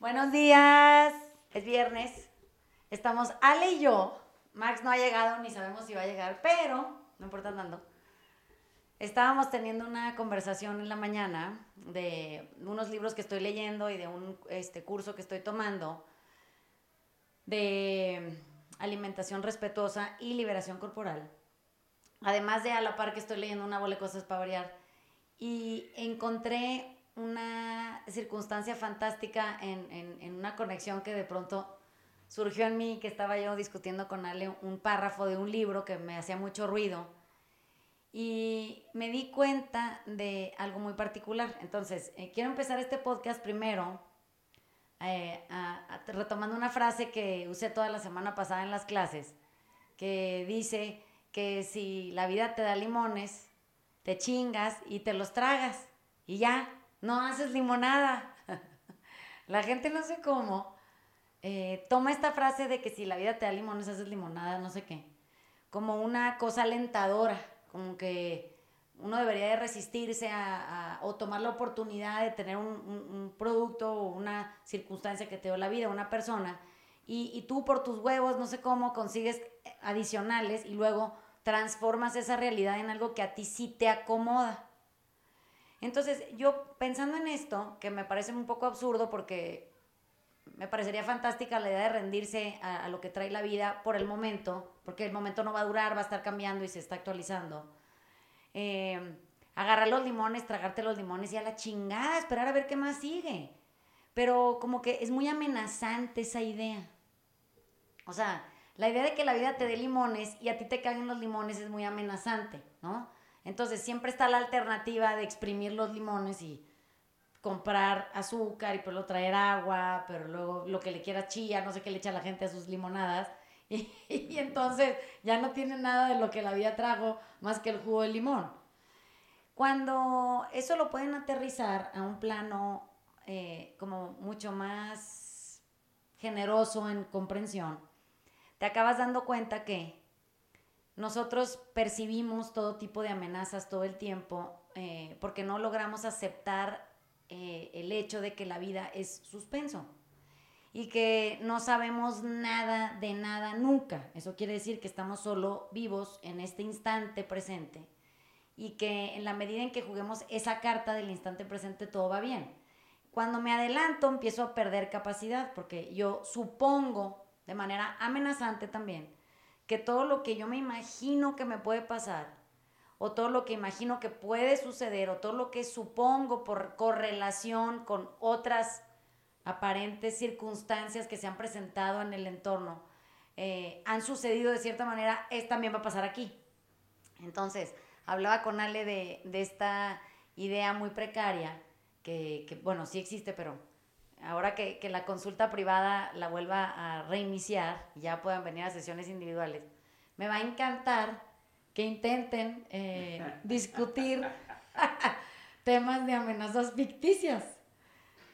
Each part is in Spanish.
Buenos días, es viernes. Estamos Ale y yo. Max no ha llegado, ni sabemos si va a llegar, pero no importa tanto. Estábamos teniendo una conversación en la mañana de unos libros que estoy leyendo y de un este, curso que estoy tomando de alimentación respetuosa y liberación corporal. Además de a la par que estoy leyendo una bola de cosas para variar. Y encontré una circunstancia fantástica en, una conexión que de pronto surgió en mí, que estaba yo discutiendo con Ale un párrafo de un libro que me hacía mucho ruido. Y me di cuenta de algo muy particular. Entonces, eh, quiero empezar este podcast primero eh, retomando una frase que usé toda la semana pasada en las clases, que dice que si la vida te da limones, te chingas y te los tragas y ya, no haces limonada. la gente no sé cómo eh, toma esta frase de que si la vida te da limones, haces limonada, no sé qué, como una cosa alentadora, como que uno debería de resistirse a, o tomar la oportunidad de tener un, producto o una circunstancia que te dio la vida, una persona, y, y, tú por tus huevos, no sé cómo, consigues adicionales y luego transformas esa realidad en algo que a ti sí te acomoda. Entonces, yo pensando en esto, que me parece un poco absurdo porque me parecería fantástica la idea de rendirse a, lo que trae la vida por el momento, porque el momento no va a durar, va a estar cambiando y se está actualizando. Eh, agarrar los limones, tragarte los limones y a la chingada, esperar a ver qué más sigue. Pero como que es muy amenazante esa idea. O sea, la idea de que la vida te dé limones y a ti te caigan los limones es muy amenazante, ¿no? Entonces siempre está la alternativa de exprimir los limones y comprar azúcar y luego traer agua, pero luego lo que le quiera chía, no sé qué le echa la gente a sus limonadas. Y, entonces ya no tiene nada de lo que la vida trajo más que el jugo de limón. Cuando eso lo pueden aterrizar a un plano eh, como mucho más generoso en comprensión, te acabas dando cuenta que nosotros percibimos todo tipo de amenazas todo el tiempo eh, porque no logramos aceptar eh, el hecho de que la vida es suspenso y que no sabemos nada de nada nunca. Eso quiere decir que estamos solo vivos en este instante presente y que en la medida en que juguemos esa carta del instante presente todo va bien. Cuando me adelanto empiezo a perder capacidad porque yo supongo de manera amenazante también que todo lo que yo me imagino que me puede pasar, o todo lo que imagino que puede suceder, o todo lo que supongo por correlación con otras aparentes circunstancias que se han presentado en el entorno, eh, han sucedido de cierta manera, es también va a pasar aquí. Entonces, hablaba con Ale de, esta idea muy precaria, que, que, bueno, sí existe, pero ahora que, la consulta privada la vuelva a reiniciar ya puedan venir a sesiones individuales, me va a encantar que intenten eh, discutir temas de amenazas ficticias.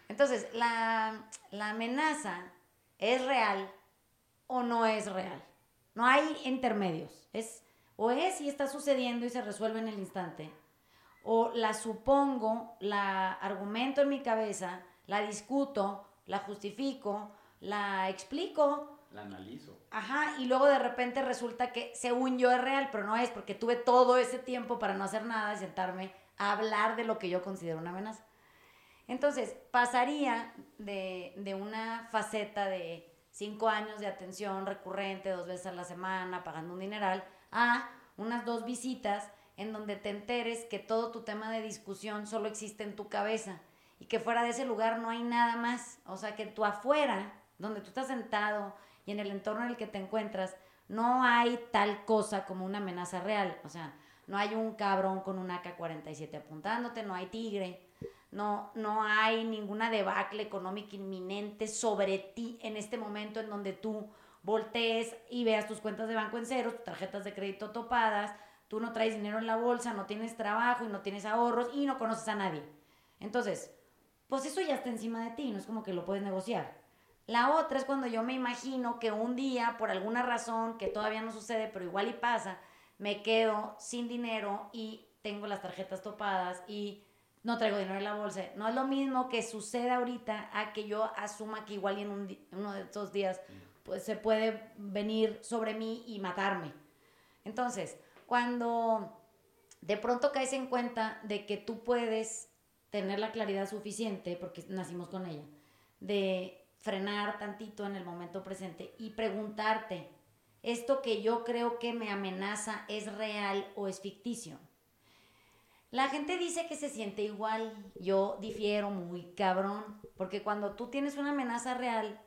Entonces, la, la amenaza es real o no es real. No hay intermedios. Es o es y está sucediendo y se resuelve en el instante, o la supongo, la argumento en mi cabeza la discuto, la justifico, la explico. La analizo. Ajá, y luego de repente resulta que según yo es real, pero no es, porque tuve todo ese tiempo para no hacer nada y sentarme a hablar de lo que yo considero una amenaza. Entonces, pasaría de, de una faceta de cinco años de atención recurrente, dos veces a la semana, pagando un dineral, a unas dos visitas en donde te enteres que todo tu tema de discusión solo existe en tu cabeza y que fuera de ese lugar no hay nada más. O sea, que tú afuera, donde tú estás sentado y en el entorno en el que te encuentras, no hay tal cosa como una amenaza real. O sea, no hay un cabrón con un AK-47 apuntándote, no hay tigre, no, no hay ninguna debacle económica inminente sobre ti en este momento en donde tú voltees y veas tus cuentas de banco en cero, tus tarjetas de crédito topadas, tú no traes dinero en la bolsa, no tienes trabajo y no tienes ahorros y no conoces a nadie. Entonces, pues eso ya está encima de ti, no es como que lo puedes negociar. La otra es cuando yo me imagino que un día, por alguna razón que todavía no sucede, pero igual y pasa, me quedo sin dinero y tengo las tarjetas topadas y no traigo dinero en la bolsa. No es lo mismo que suceda ahorita a que yo asuma que igual en uno de estos días pues se puede venir sobre mí y matarme. Entonces, cuando de pronto caes en cuenta de que tú puedes tener la claridad suficiente, porque nacimos con ella, de frenar tantito en el momento presente y preguntarte, ¿esto que yo creo que me amenaza es real o es ficticio? La gente dice que se siente igual, yo difiero muy cabrón, porque cuando tú tienes una amenaza real,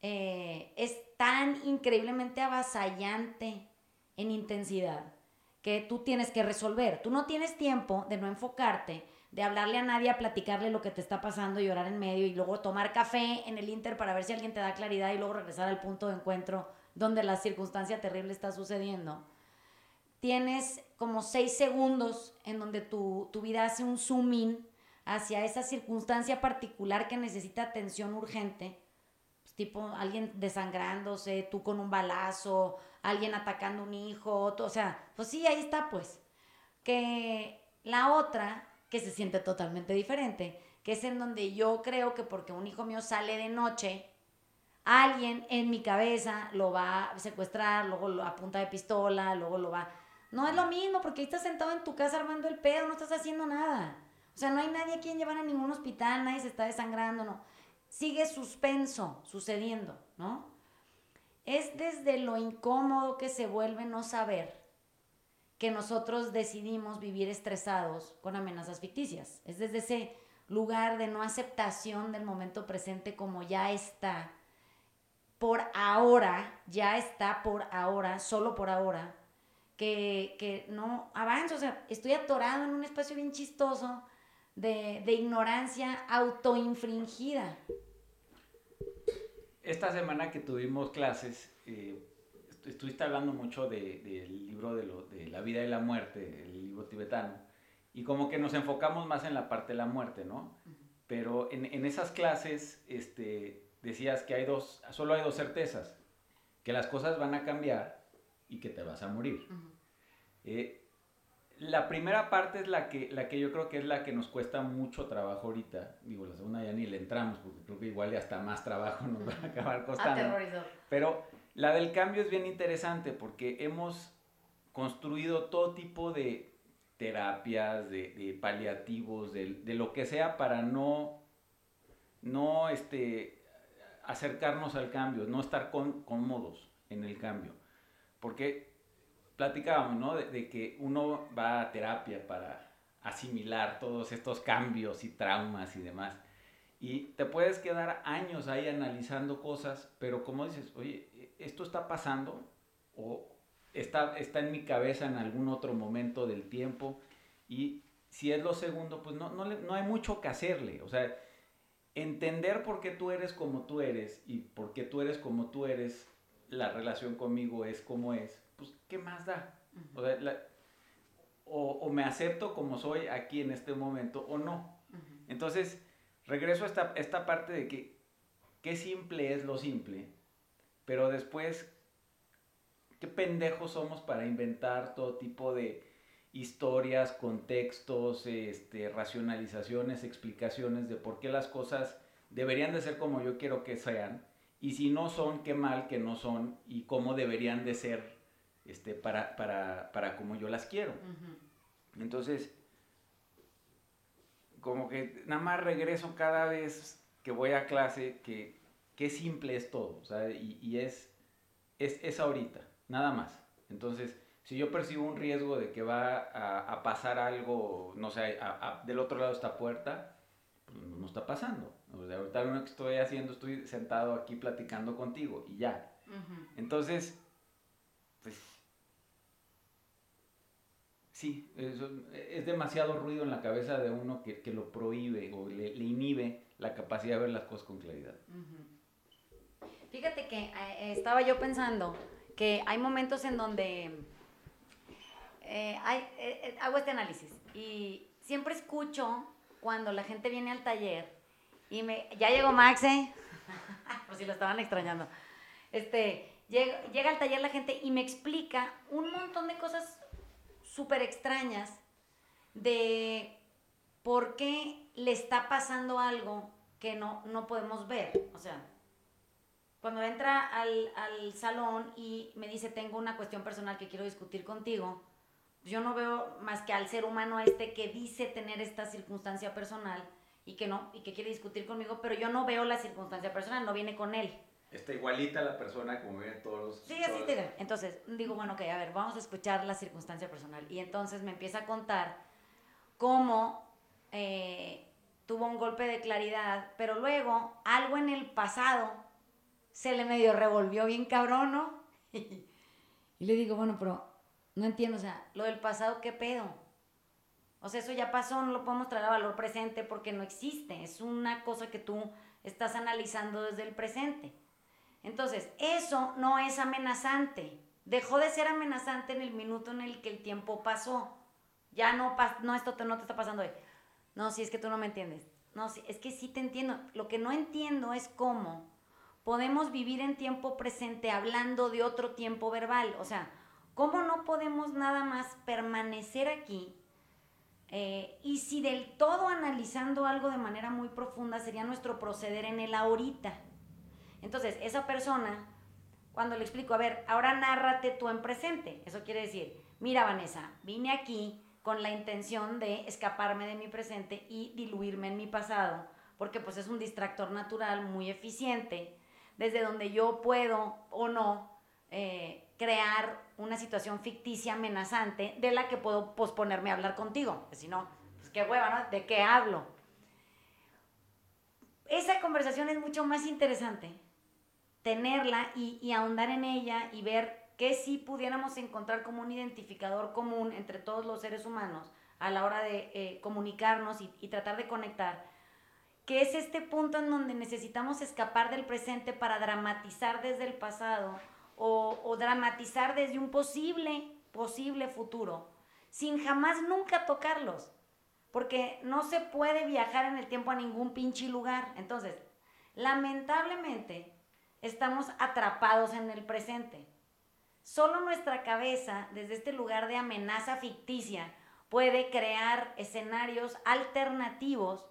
eh, es tan increíblemente avasallante en intensidad que tú tienes que resolver. Tú no tienes tiempo de no enfocarte, de hablarle a nadie, platicarle lo que te está pasando, llorar en medio y luego tomar café en el Inter para ver si alguien te da claridad y luego regresar al punto de encuentro donde la circunstancia terrible está sucediendo tienes como seis segundos en donde tu, vida hace un zoom in hacia esa circunstancia particular que necesita atención urgente, pues, tipo alguien desangrándose, tú con un balazo, alguien atacando un hijo, o sea, pues sí, ahí está pues. Que la otra, que se siente totalmente diferente, que es en donde yo creo que porque un hijo mío sale de noche, alguien en mi cabeza lo va a secuestrar, luego lo apunta de pistola, luego lo va no es lo mismo porque ahí estás sentado en tu casa armando el pedo, no estás haciendo nada. O sea, no hay nadie a quien llevar a ningún hospital, nadie se está desangrando, no. Sigue suspenso sucediendo, ¿no? Es desde lo incómodo que se vuelve no saber que nosotros decidimos vivir estresados con amenazas ficticias. Es desde ese lugar de no aceptación del momento presente como ya está, por ahora, ya está por ahora, solo por ahora, que, no avanzo, o sea, estoy atorado en un espacio bien chistoso de, ignorancia autoinfringida. Esta semana que tuvimos clases, eh, estuviste hablando mucho del libro de, la vida y la muerte, el libro tibetano, y como que nos enfocamos más en la parte de la muerte, ¿no? Pero en, esas clases este, decías que hay dos, solo hay dos certezas, que las cosas van a cambiar y que te vas a morir. Eh, la primera parte es la que, la que yo creo que es la que nos cuesta mucho trabajo ahorita. Digo, la segunda ya ni le entramos, porque creo que igual ya hasta más trabajo nos va a acabar costando. Pero la del cambio es bien interesante porque hemos construido todo tipo de terapias, de, paliativos, de, de, lo que sea para no, no este, acercarnos al cambio, no estar cómodos en el cambio. Porque platicábamos, ¿no? De, que uno va a terapia para asimilar todos estos cambios y traumas y demás. Y te puedes quedar años ahí analizando cosas, pero como dices, oye, esto está pasando o está, está en mi cabeza en algún otro momento del tiempo y si es lo segundo, pues no, no, no hay mucho que hacerle. O sea, entender por qué tú eres como tú eres y por qué tú eres como tú eres, la relación conmigo es como es, pues, ¿qué más da? o, me acepto como soy aquí en este momento o no. Entonces, regreso a esta, esta parte de que qué simple es lo simple, pero después, qué pendejos somos para inventar todo tipo de historias, contextos, este, racionalizaciones, explicaciones de por qué las cosas deberían de ser como yo quiero que sean, y si no son, qué mal que no son, y cómo deberían de ser este, para, para, para como yo las quiero. Entonces, como que nada más regreso cada vez que voy a clase que qué simple es todo, y, y es, es, es, ahorita, nada más. Entonces, si yo percibo un riesgo de que va a, a pasar algo, no sé, del otro lado de esta puerta, pues no, está pasando. ahorita lo que estoy haciendo, estoy sentado aquí platicando contigo y ya. Entonces, pues Sí, es demasiado ruido en la cabeza de uno que, lo prohíbe o le, inhibe la capacidad de ver las cosas con claridad. Fíjate que eh, estaba yo pensando que hay momentos en donde eh, eh, hago este análisis y siempre escucho cuando la gente viene al taller y me... Ya llegó Max, ¿eh? Por si lo estaban extrañando. Este, llega, llega al taller la gente y me explica un montón de cosas súper extrañas de por qué le está pasando algo que no, no podemos ver. O sea, cuando entra al, al salón y me dice, tengo una cuestión personal que quiero discutir contigo, yo no veo más que al ser humano este que dice tener esta circunstancia personal y que no, y que quiere discutir conmigo, pero yo no veo la circunstancia personal, no viene con él. Está igualita la persona como ven todos los... Sí, así te ve. Entonces, digo, bueno, ok, a ver, vamos a escuchar la circunstancia personal. Y entonces me empieza a contar cómo eh, tuvo un golpe de claridad, pero luego algo en el pasado se le medio revolvió bien cabrón, ¿no? y le digo, bueno, pero no entiendo, o sea, lo del pasado, ¿qué pedo? O sea, eso ya pasó, no lo podemos traer a valor presente porque no existe. Es una cosa que tú estás analizando desde el presente. Entonces, eso no es amenazante. Dejó de ser amenazante en el minuto en el que el tiempo pasó. Ya no, no esto te, no te está pasando hoy. No, si es que tú no me entiendes. No, sí, es que sí te entiendo. Lo que no entiendo es cómo podemos vivir en tiempo presente hablando de otro tiempo verbal. O sea, ¿Cómo no podemos nada más permanecer aquí? Eh, y si del todo analizando algo de manera muy profunda sería nuestro proceder en el ahorita. Entonces, esa persona, cuando le explico, a ver, ahora nárrate tú en presente. Eso quiere decir, mira Vanessa, vine aquí con la intención de escaparme de mi presente y diluirme en mi pasado, porque pues es un distractor natural muy eficiente, desde donde yo puedo o no eh, crear una situación ficticia amenazante de la que puedo posponerme a hablar contigo. Si no, pues qué hueva, ¿no? ¿De qué hablo? Esa conversación es mucho más interesante, tenerla y, ahondar en ella y ver qué sí pudiéramos encontrar como un identificador común entre todos los seres humanos a la hora de eh, comunicarnos y tratar de conectar, que es este punto en donde necesitamos escapar del presente para dramatizar desde el pasado o, dramatizar desde un posible, posible futuro, sin jamás nunca tocarlos. Porque no se puede viajar en el tiempo a ningún pinche lugar. Entonces, lamentablemente, estamos atrapados en el presente. Solo nuestra cabeza, desde este lugar de amenaza ficticia, puede crear escenarios alternativos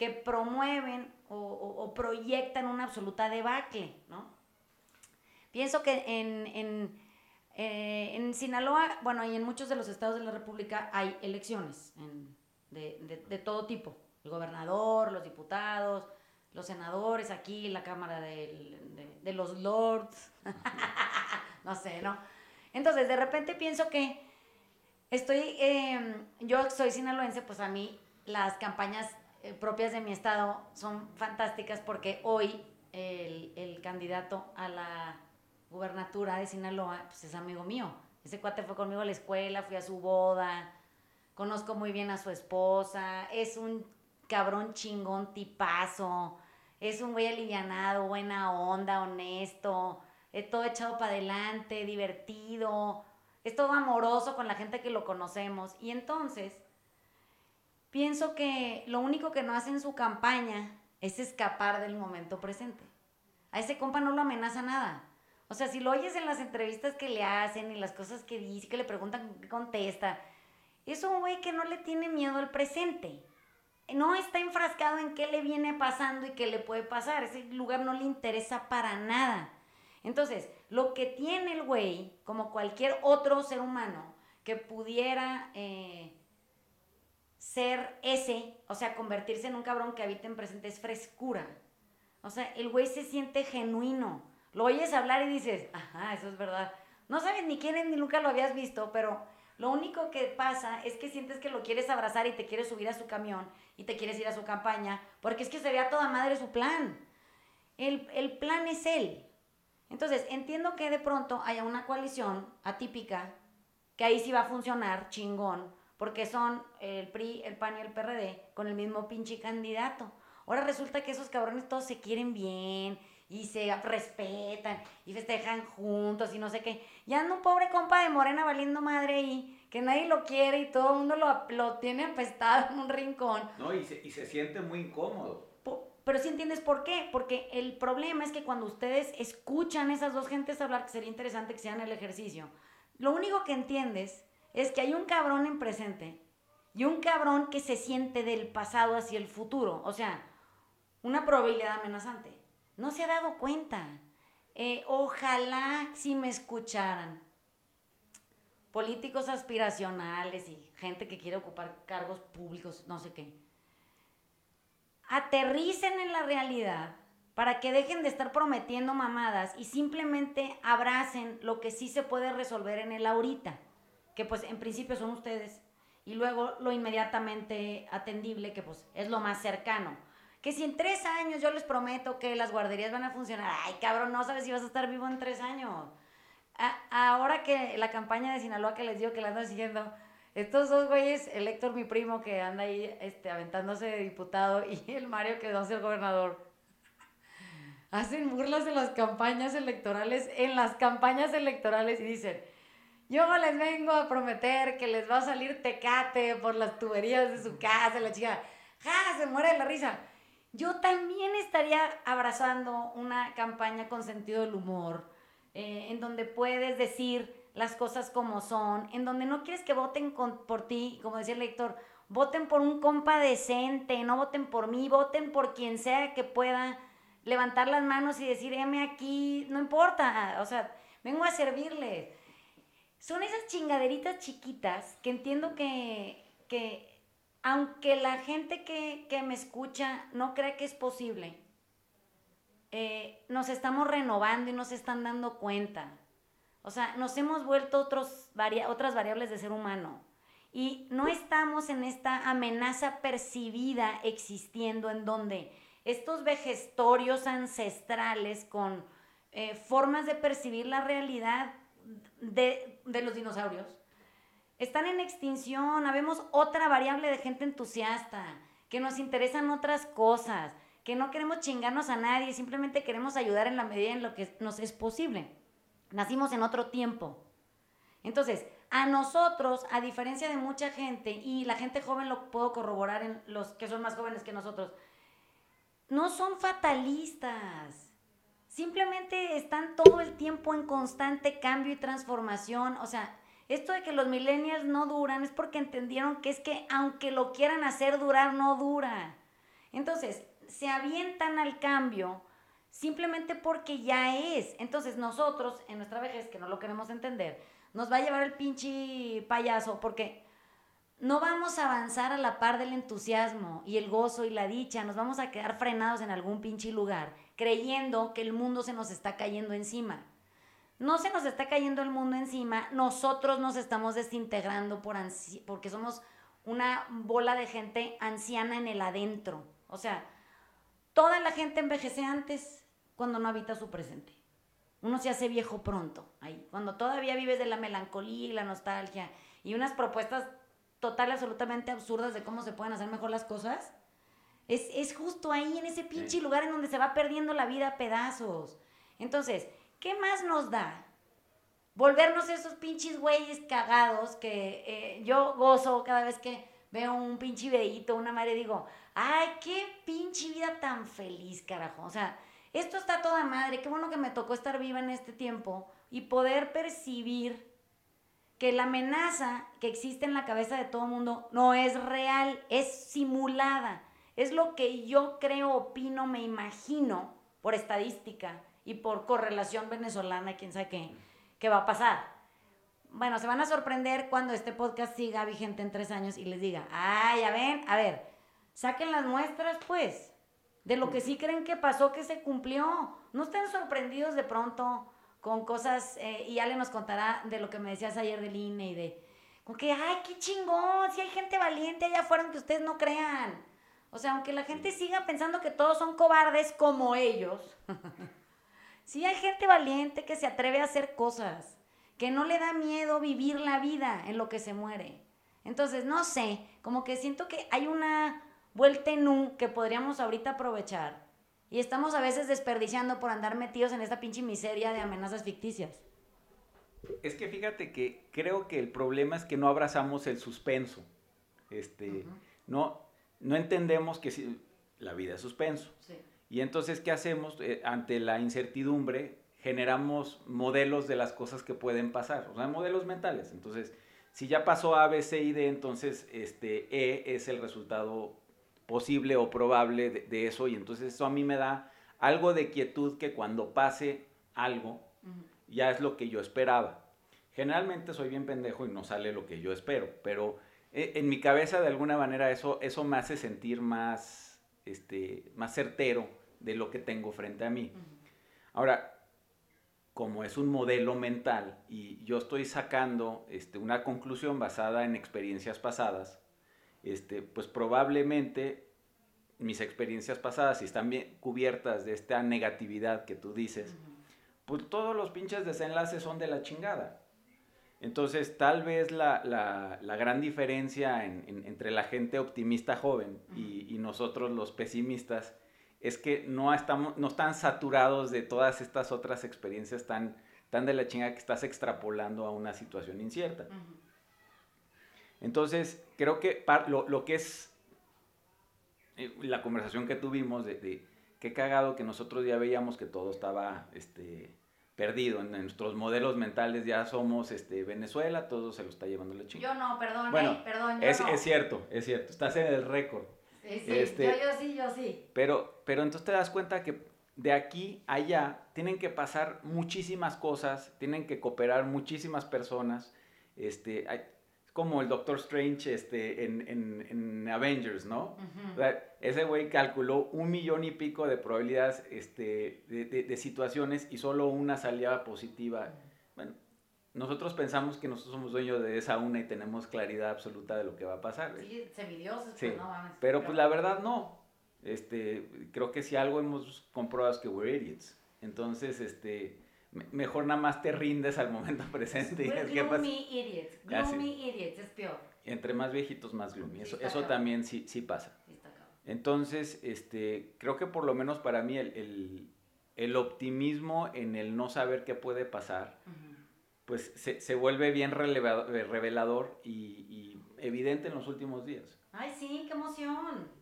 que promueven o, proyectan una absoluta debacle, ¿no? Pienso que en, en, eh, en, Sinaloa, bueno, y en muchos de los estados de la República hay elecciones de, de, todo tipo. El gobernador, los diputados, los senadores aquí, la Cámara de, de, los Lords, no sé, ¿no? Entonces, de repente pienso que estoy, em, yo soy sinaloense, pues a mí las campañas eh, propias de mi estado son fantásticas porque hoy el, el candidato a la gubernatura de Sinaloa, pues es amigo mío. Ese cuate fue conmigo a la escuela, fui a su boda, conozco muy bien a su esposa, es un cabrón chingón tipazo, es un güey alivianado, buena onda, honesto, es todo echado para adelante, divertido, es todo amoroso con la gente que lo conocemos. Y entonces, pienso que lo único que no hace en su campaña es escapar del momento presente. A ese compa no lo amenaza nada. O sea, si lo oyes en las entrevistas que le hacen y las cosas que dice, que le preguntan, qué contesta, es un güey que no le tiene miedo al presente. No está enfrascado en qué le viene pasando y qué le puede pasar. Ese lugar no le interesa para nada. Entonces, lo que tiene el güey, como cualquier otro ser humano que pudiera eh, ser ese, o sea, convertirse en un cabrón que habita en presente, es frescura. O sea, el güey se siente genuino lo oyes hablar y dices, ajá, eso es verdad. No sabes ni quién es ni nunca lo habías visto, pero lo único que pasa es que sientes que lo quieres abrazar y te quieres subir a su camión y te quieres ir a su campaña, porque es que se toda madre su plan. El, el plan es él. Entonces, entiendo que de pronto haya una coalición atípica, que ahí sí va a funcionar chingón, porque son el PRI, el PAN y el PRD con el mismo pinche candidato. Ahora resulta que esos cabrones todos se quieren bien y se respetan y festejan juntos y no sé qué. Ya anda un pobre compa de Morena valiendo madre ahí, que nadie lo quiere y todo el mundo lo, lo tiene apestado en un rincón. No, y se, y se siente muy incómodo. pero sí entiendes por qué, porque el problema es que cuando ustedes escuchan esas dos gentes hablar, que sería interesante que sean el ejercicio, lo único que entiendes es que hay un cabrón en presente y un cabrón que se siente del pasado hacia el futuro. O sea, una probabilidad amenazante. No se ha dado cuenta. Eh, ojalá si me escucharan. Políticos aspiracionales y gente que quiere ocupar cargos públicos, no sé qué. Aterricen en la realidad para que dejen de estar prometiendo mamadas y simplemente abracen lo que sí se puede resolver en el ahorita, que pues en principio son ustedes, y luego lo inmediatamente atendible, que pues es lo más cercano. Que si en tres años yo les prometo que las guarderías van a funcionar, ay cabrón, no sabes si vas a estar vivo en tres años. ahora que la campaña de Sinaloa que les digo que la ando siguiendo, estos dos güeyes, el Héctor, mi primo, que anda ahí este, aventándose de diputado, y el Mario, que va a ser gobernador, hacen burlas de las campañas electorales, en las campañas electorales, y dicen, yo les vengo a prometer que les va a salir tecate por las tuberías de su casa, la chica, ja, se muere de la risa. Yo también estaría abrazando una campaña con sentido del humor, eh, en donde puedes decir las cosas como son, en donde no quieres que voten por ti, como decía el lector, voten por un compa decente, no voten por mí, voten por quien sea que pueda levantar las manos y decir, heme aquí, no importa, o sea, vengo a servirles. Son esas chingaderitas chiquitas que entiendo que, aunque la gente que, me escucha no cree que es posible, eh, nos estamos renovando y nos están dando cuenta. O sea, nos hemos vuelto otros otras variables de ser humano. Y no estamos en esta amenaza percibida existiendo en donde estos vejestorios ancestrales con eh, formas de percibir la realidad de, los dinosaurios están en extinción. Habemos otra variable de gente entusiasta, que nos interesan otras cosas, que no queremos chingarnos a nadie, simplemente queremos ayudar en la medida en lo que nos es posible. Nacimos en otro tiempo. Entonces, a nosotros, a diferencia de mucha gente, y la gente joven lo puedo corroborar en los que son más jóvenes que nosotros, no son fatalistas. Simplemente están todo el tiempo en constante cambio y transformación. O sea, esto de que los millennials no duran es porque entendieron que es que aunque lo quieran hacer durar, no dura. Entonces, se avientan al cambio simplemente porque ya es. Entonces, nosotros, en nuestra vejez, que no lo queremos entender, nos va a llevar el pinche payaso porque no vamos a avanzar a la par del entusiasmo y el gozo y la dicha, nos vamos a quedar frenados en algún pinche lugar, creyendo que el mundo se nos está cayendo encima. No se nos está cayendo el mundo encima, nosotros nos estamos desintegrando por porque somos una bola de gente anciana en el adentro. O sea, toda la gente envejece antes cuando no habita su presente. Uno se hace viejo pronto, ahí, cuando todavía vives de la melancolía y la nostalgia y unas propuestas total, absolutamente absurdas de cómo se pueden hacer mejor las cosas, es, justo ahí, en ese pinche lugar en donde se va perdiendo la vida a pedazos. Entonces, ¿qué más nos da? Volvernos esos pinches güeyes cagados que eh, yo gozo cada vez que veo un pinche videíto, una madre, digo, ay, qué pinche vida tan feliz, carajo. O sea, esto está toda madre, qué bueno que me tocó estar viva en este tiempo y poder percibir que la amenaza que existe en la cabeza de todo el mundo no es real, es simulada. Es lo que yo creo, opino, me imagino por estadística y por correlación venezolana, quién sabe qué, qué va a pasar. Bueno, se van a sorprender cuando este podcast siga vigente en tres años y les diga, ah, ya ven, a ver, saquen las muestras pues, de lo que sí creen que pasó, que se cumplió. No estén sorprendidos de pronto con cosas, eh, y Ale nos contará de lo que me decías ayer del INE y de, con que, ay, qué chingón, si hay gente valiente allá afuera que ustedes no crean. O sea, aunque la gente siga pensando que todos son cobardes como ellos, sí hay gente valiente que se atreve a hacer cosas, que no le da miedo vivir la vida en lo que se muere. Entonces, no sé, como que siento que hay una vuelta en U que podríamos ahorita aprovechar y estamos a veces desperdiciando por andar metidos en esta pinche miseria de amenazas ficticias. Es que fíjate que creo que el problema es que no abrazamos el suspenso. Este, no, no entendemos que la vida es suspenso. Y entonces, ¿qué hacemos? Eh, ante la incertidumbre, generamos modelos de las cosas que pueden pasar, o sea, modelos mentales. Entonces, si ya pasó A, B, C y D, entonces este, E es el resultado posible o probable de, eso y entonces eso a mí me da algo de quietud que cuando pase algo ya es lo que yo esperaba. Generalmente soy bien pendejo y no sale lo que yo espero, pero en mi cabeza de alguna manera eso, eso me hace sentir más, este, más certero de lo que tengo frente a mí. Ahora, como es un modelo mental y yo estoy sacando este, una conclusión basada en experiencias pasadas, este, pues probablemente mis experiencias pasadas, si están bien cubiertas de esta negatividad que tú dices, pues todos los pinches desenlaces son de la chingada. Entonces, tal vez la, gran diferencia entre la gente optimista joven y, nosotros los pesimistas es que no, estamos, no están saturados de todas estas otras experiencias tan, tan de la chingada que estás extrapolando a una situación incierta. Entonces, creo que lo, que es eh, la conversación que tuvimos de, de, qué cagado que nosotros ya veíamos que todo estaba este, perdido. En, nuestros modelos mentales ya somos este, Venezuela, todo se lo está llevando la chingada. Yo no, perdón, bueno, eh, perdón. Yo es, es cierto, es cierto. Estás en el récord. Sí, sí, este, yo, yo sí, yo sí. Pero, pero entonces te das cuenta que de aquí a allá tienen que pasar muchísimas cosas, tienen que cooperar muchísimas personas. Este, hay, como el Doctor Strange este, en, en, en Avengers, ¿no? ese güey calculó un millón y pico de probabilidades este, de, de, situaciones y solo una salía positiva. Bueno, nosotros pensamos que nosotros somos dueños de esa una y tenemos claridad absoluta de lo que va a pasar. Sí, semidioses, sí. Pues, no mames. Pero, pues la verdad no. Este, creo que si algo hemos comprobado es que we're idiots. Entonces, este mejor nada más te rindes al momento presente. y gloomy idiots, gloomy idiots, es peor. Entre más viejitos, más gloomy. Eso, eso también sí, sí pasa. Entonces, este, creo que por lo menos para mí el, el, el optimismo en el no saber qué puede pasar, pues se, se, vuelve bien revelador y, y evidente en los últimos días. Ay, sí, qué emoción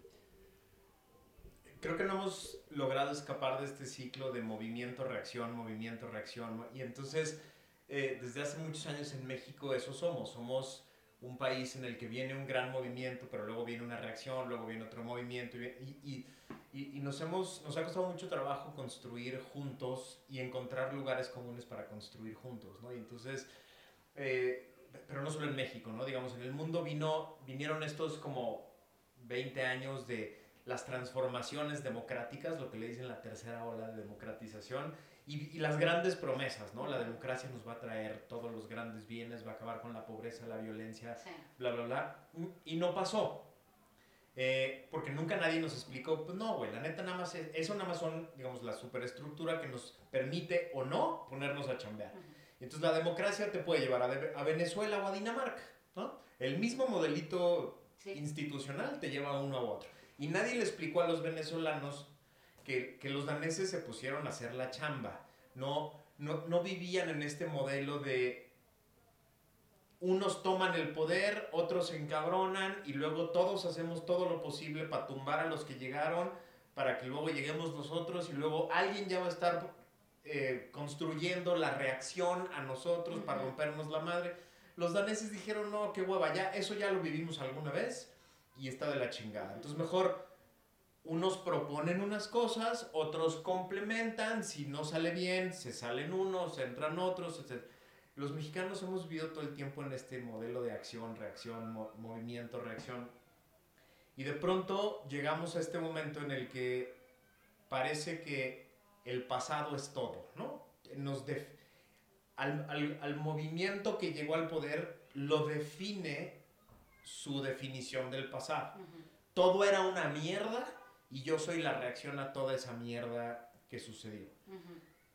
creo que no hemos logrado escapar de este ciclo de movimiento, reacción, movimiento, reacción. Y entonces, eh, desde hace muchos años en México eso somos. Somos un país en el que viene un gran movimiento, pero luego viene una reacción, luego viene otro movimiento. Y, y, y nos, hemos, nos ha costado mucho trabajo construir juntos y encontrar lugares comunes para construir juntos. ¿no? Y entonces... Eh, pero no solo en México, ¿no? Digamos, en el mundo vino, vinieron estos como 20 años de las transformaciones democráticas, lo que le dicen la tercera ola de democratización, y, las grandes promesas, ¿no? La democracia nos va a traer todos los grandes bienes, va a acabar con la pobreza, la violencia, bla, bla, bla. Y no pasó. Eh, porque nunca nadie nos explicó, pues no, güey, la neta nada más es, eso nada más son, digamos, la superestructura que nos permite o no ponernos a chambear. Entonces la democracia te puede llevar a, a, Venezuela o a Dinamarca, ¿no? El mismo modelito institucional te lleva a uno a otro. Y nadie le explicó a los venezolanos que, que los daneses se pusieron a hacer la chamba. No, no, no vivían en este modelo de unos toman el poder, otros se encabronan y luego todos hacemos todo lo posible para tumbar a los que llegaron, para que luego lleguemos nosotros y luego alguien ya va a estar eh, construyendo la reacción a nosotros para rompernos la madre. Los daneses dijeron, no, qué hueva, ya, eso ya lo vivimos alguna vez y está de la chingada. Entonces mejor unos proponen unas cosas, otros complementan, si no sale bien, se salen unos, entran otros, etc. Los mexicanos hemos vivido todo el tiempo en este modelo de acción, reacción, movimiento, reacción. Y de pronto llegamos a este momento en el que parece que el pasado es todo, ¿no? Nos al, al, al movimiento que llegó al poder lo define su definición del pasado. Todo era una mierda y yo soy la reacción a toda esa mierda que sucedió.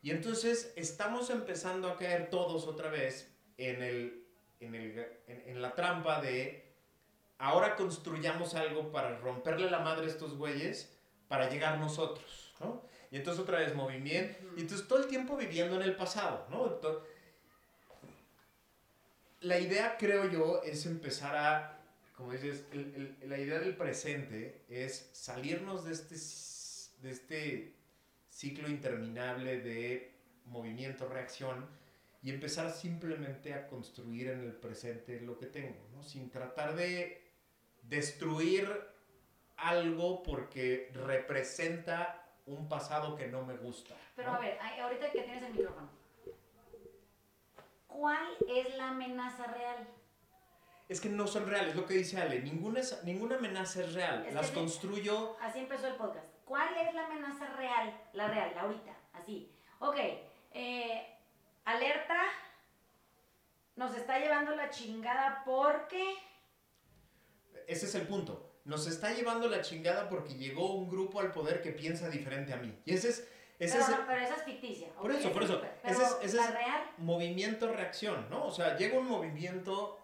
Y entonces estamos empezando a caer todos otra vez en, el, en, el, en, la trampa de ahora construyamos algo para romperle la madre a estos güeyes para llegar nosotros, ¿no? Y entonces otra vez movimiento, y entonces todo el tiempo viviendo en el pasado, ¿no? la idea, creo yo, es empezar a como dices, la idea del presente es salirnos de este, de este ciclo interminable de movimiento-reacción y empezar simplemente a construir en el presente lo que tengo, ¿no? sin tratar de destruir algo porque representa un pasado que no me gusta. Pero ¿no? a ver, ahorita que tienes el micrófono, ¿cuál es la amenaza real? Es que no son reales, lo que dice Ale, ninguna, es- ninguna amenaza es real, Es las sí. construyo Así empezó el podcast. ¿Cuál es la amenaza real? La real, la ahorita, así. Ok, eh, alerta, nos está llevando la chingada porque... Ese es el punto. Nos está llevando la chingada porque llegó un grupo al poder que piensa diferente a mí. Y ese es, ese pero, es el no, pero esa es ficticia. Por eso, por eso. es- Pero Ese es- ese la es- real, movimiento-reacción, ¿no? O sea, llega un movimiento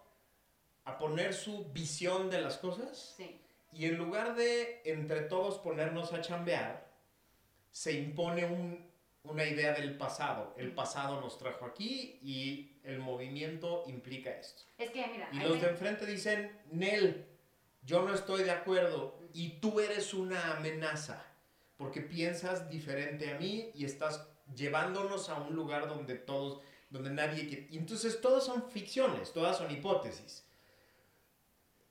a poner su visión de las cosas sí. y en lugar de entre todos ponernos a chambear, se impone un- una idea del pasado. El pasado nos trajo aquí y el movimiento implica esto. Es que, mira, Y los me- de enfrente dicen, Nel, yo no estoy de acuerdo y tú eres una amenaza porque piensas diferente a mí y estás llevándonos a un lugar donde todos, donde nadie quiere. Y entonces todas son ficciones, todas son hipótesis.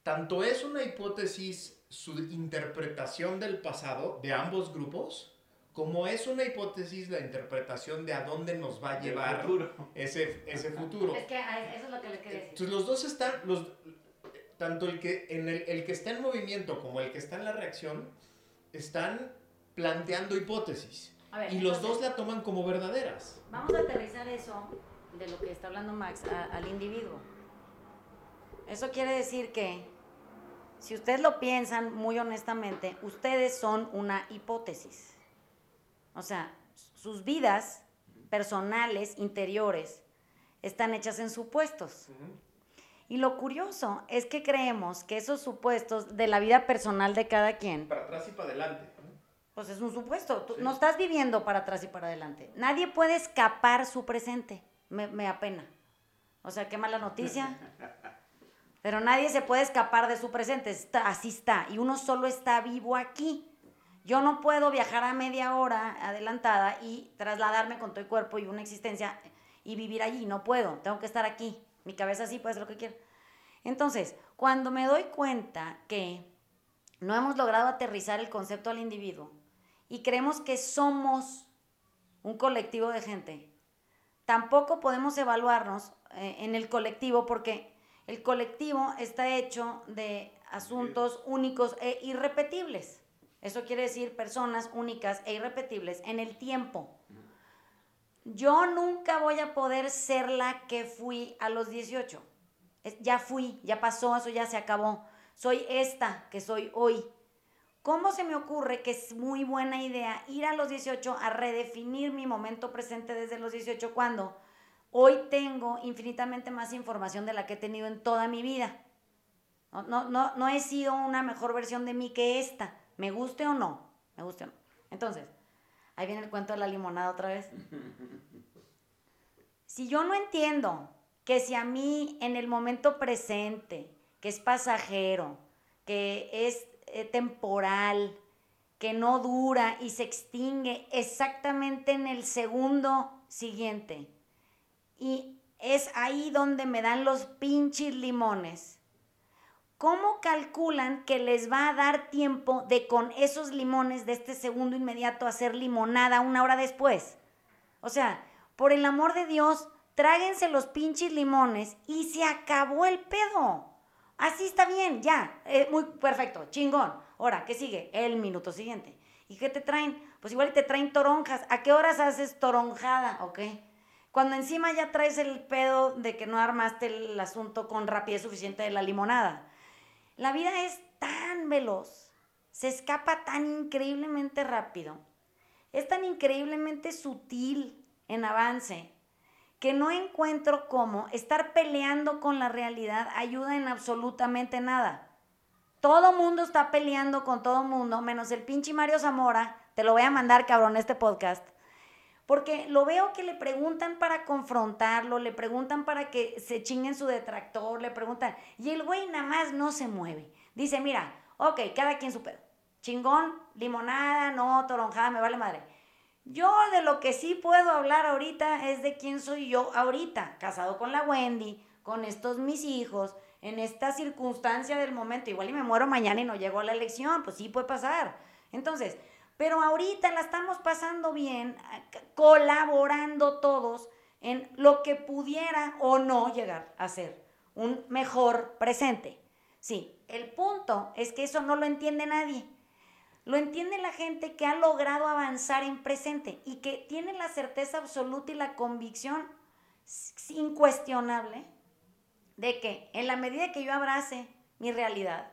Tanto es una hipótesis su interpretación del pasado de ambos grupos, como es una hipótesis la interpretación de a dónde nos va a llevar futuro. ese, ese futuro. es que a- eso es lo que le quería decir. Entonces los dos están, los, tanto el que, en el, el que está en movimiento como el que está en la reacción, están planteando hipótesis. A ver, Y los dos la toman como verdaderas. Vamos a aterrizar eso de lo que está hablando Max a- al individuo. Eso quiere decir que, si ustedes lo piensan muy honestamente, ustedes son una hipótesis. O sea, sus vidas personales, interiores, están hechas en supuestos. Y lo curioso es que creemos que esos supuestos de la vida personal de cada quien Para atrás y para adelante. pues es un supuesto. Tú Sí. no estás viviendo para atrás y para adelante. Nadie puede escapar su presente. Me, me apena. O sea, qué mala noticia. Pero nadie se puede escapar de su presente. Así está. Y uno solo está vivo aquí. Yo no puedo viajar a media hora adelantada y trasladarme con todo el cuerpo y una existencia y vivir allí. No puedo. Tengo que estar aquí. Mi cabeza sí puede hacer lo que quiera. Entonces, cuando me doy cuenta que no hemos logrado aterrizar el concepto al individuo y creemos que somos un colectivo de gente, tampoco podemos evaluarnos eh, en el colectivo porque el colectivo está hecho de asuntos únicos e irrepetibles. Eso quiere decir personas únicas e irrepetibles en el tiempo. Yo nunca voy a poder ser la que fui a los 18. Es- Ya fui, ya pasó, eso ya se acabó. Soy esta que soy hoy. ¿Cómo se me ocurre que es muy buena idea ir a los 18 a redefinir mi momento presente desde los 18 cuando hoy tengo infinitamente más información de la que he tenido en toda mi vida? No, no, no, no he sido una mejor versión de mí que esta. ¿Me guste o no? ¿Me guste o no? Entonces, ahí viene el cuento de la limonada otra vez. Si yo no entiendo que si a mí en el momento presente, que es pasajero, que es eh, temporal, que no dura y se extingue exactamente en el segundo siguiente, y es ahí donde me dan los pinches limones. ¿Cómo calculan que les va a dar tiempo de con esos limones de este segundo inmediato hacer limonada una hora después? O sea, por el amor de Dios, tráguense los pinches limones y se acabó el pedo. Así está bien, ya, eh, muy perfecto, chingón. Ahora, ¿qué sigue? El minuto siguiente. ¿Y qué te traen? Pues igual te traen toronjas. ¿A qué horas haces toronjada? ¿Ok? Cuando encima ya traes el pedo de que no armaste el asunto con rapidez suficiente de la limonada. La vida es tan veloz, se escapa tan increíblemente rápido, es tan increíblemente sutil en avance, que no encuentro cómo estar peleando con la realidad ayuda en absolutamente nada. Todo mundo está peleando con todo mundo, menos el pinche Mario Zamora, te lo voy a mandar cabrón este podcast, porque lo veo que le preguntan para confrontarlo, le preguntan para que se chinguen su detractor, le preguntan, y el güey nada más no se mueve. Dice, mira, ok, cada quien su pedo. Chingón, limonada, no, toronjada, me vale madre. Yo de lo que sí puedo hablar ahorita es de quién soy yo ahorita, casado con la Wendy, con estos mis hijos, en esta circunstancia del momento. Igual y me muero mañana y no llego a la elección, pues sí puede pasar. Entonces, pero ahorita la estamos pasando bien, colaborando todos en lo que pudiera o no llegar a ser un mejor presente. Sí, el punto es que eso no lo entiende nadie. Lo entiende la gente que ha logrado avanzar en presente y que tiene la certeza absoluta y la convicción incuestionable de que en la medida que yo abrace mi realidad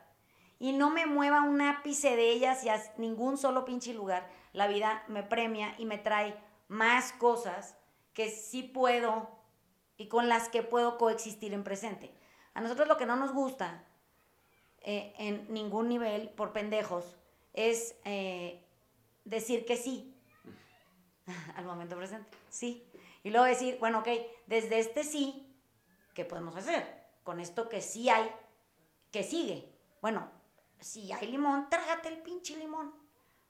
y no me mueva un ápice de ella hacia ningún solo pinche lugar, la vida me premia y me trae más cosas que sí puedo y con las que puedo coexistir en presente. A nosotros lo que no nos gusta eh, en ningún nivel, por pendejos, es eh, decir que sí al momento presente, sí. Y luego decir, bueno, ok, desde este sí, ¿qué podemos hacer? Con esto que sí hay, que sigue. Bueno, si hay limón, trágate el pinche limón.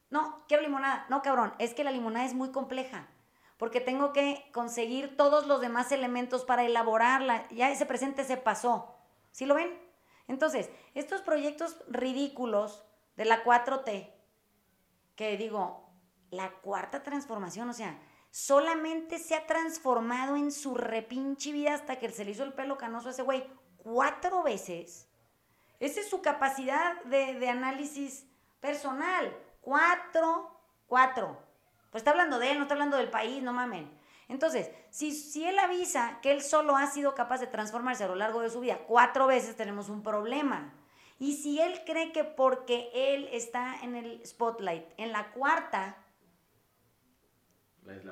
No, quiero limonada. No, cabrón, es que la limonada es muy compleja. Porque tengo que conseguir todos los demás elementos para elaborarla. Ya ese presente se pasó. ¿Sí lo ven? Entonces, estos proyectos ridículos de la 4T, que digo, la cuarta transformación, o sea, solamente se ha transformado en su repinche vida hasta que se le hizo el pelo canoso a ese güey cuatro veces. Esa es su capacidad de, de análisis personal. Cuatro, cuatro. Pues está hablando de él, no está hablando del país, no mamen. Entonces, si, si él avisa que él solo ha sido capaz de transformarse a lo largo de su vida cuatro veces, tenemos un problema. Y si él cree que porque él está en el spotlight, en la cuarta,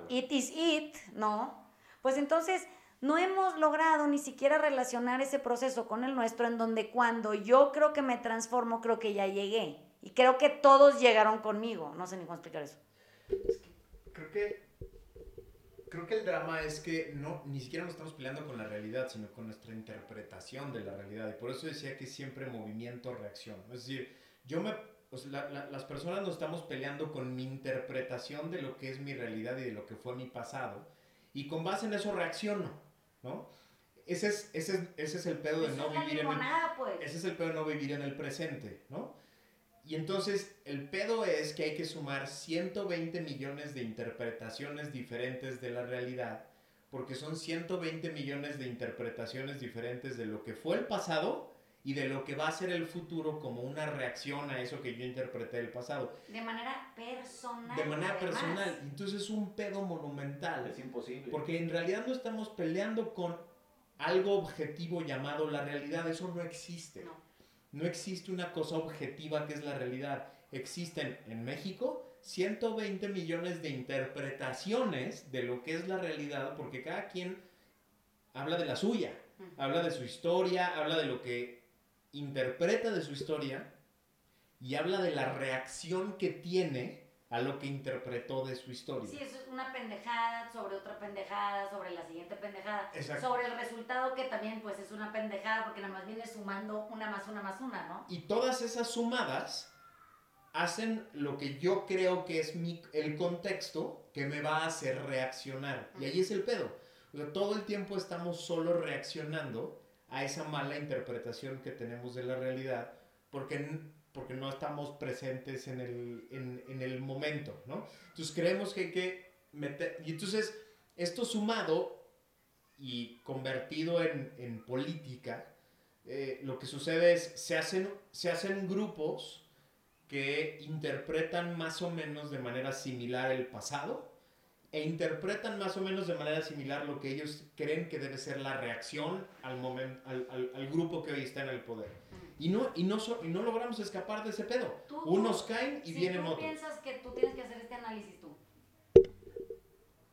it is it, ¿no? Pues entonces no hemos logrado ni siquiera relacionar ese proceso con el nuestro, en donde cuando yo creo que me transformo, creo que ya llegué. Y creo que todos llegaron conmigo. No sé ni cómo explicar eso. creo que creo que el drama es que no, ni siquiera nos estamos peleando con la realidad, sino con nuestra interpretación de la realidad. Y por eso decía que siempre movimiento, reacción. Es decir, yo me, las personas nos estamos peleando con mi interpretación de lo que es mi realidad y de lo que fue mi pasado. Y con base en eso reacciono, ¿no? Ese es, ese ese es el pedo de no vivir en el, pues. ese es el pedo de no vivir en el presente, ¿no? Y entonces el pedo es que hay que sumar 120 millones de interpretaciones diferentes de la realidad, porque son 120 millones de interpretaciones diferentes de lo que fue el pasado y de lo que va a ser el futuro como una reacción a eso que yo interpreté del pasado. De manera personal. De manera personal. Entonces es un pedo monumental. Es imposible. Porque en realidad no estamos peleando con algo objetivo llamado la realidad. Eso no existe. No. No existe una cosa objetiva que es la realidad. Existen en México 120 millones de interpretaciones de lo que es la realidad porque cada quien habla de la suya, habla de su historia, habla de lo que interpreta de su historia y habla de la reacción que tiene a lo que interpretó de su historia. Sí, eso es una pendejada sobre otra pendejada, sobre la siguiente pendejada, sobre el resultado que también pues es una pendejada porque nada más viene sumando una más una más una, ¿no? Y todas esas sumadas hacen lo que yo creo que es mi, el contexto que me va a hacer reaccionar. Y ahí es el pedo. O sea, todo el tiempo estamos solo reaccionando a esa mala interpretación que tenemos de la realidad porque porque no estamos presentes en el, en, en el momento, ¿no? Entonces creemos que hay que meter... Y entonces esto sumado y convertido en, en política, eh, lo que sucede es, se hacen, se hacen grupos que interpretan más o menos de manera similar el pasado e interpretan más o menos de manera similar lo que ellos creen que debe ser la reacción al, momento, al, al, al grupo que hoy está en el poder. Y no, y no, y no logramos escapar de ese pedo. Unos caen y vienen otros. ¿Tú piensas que tú tienes que hacer este análisis tú?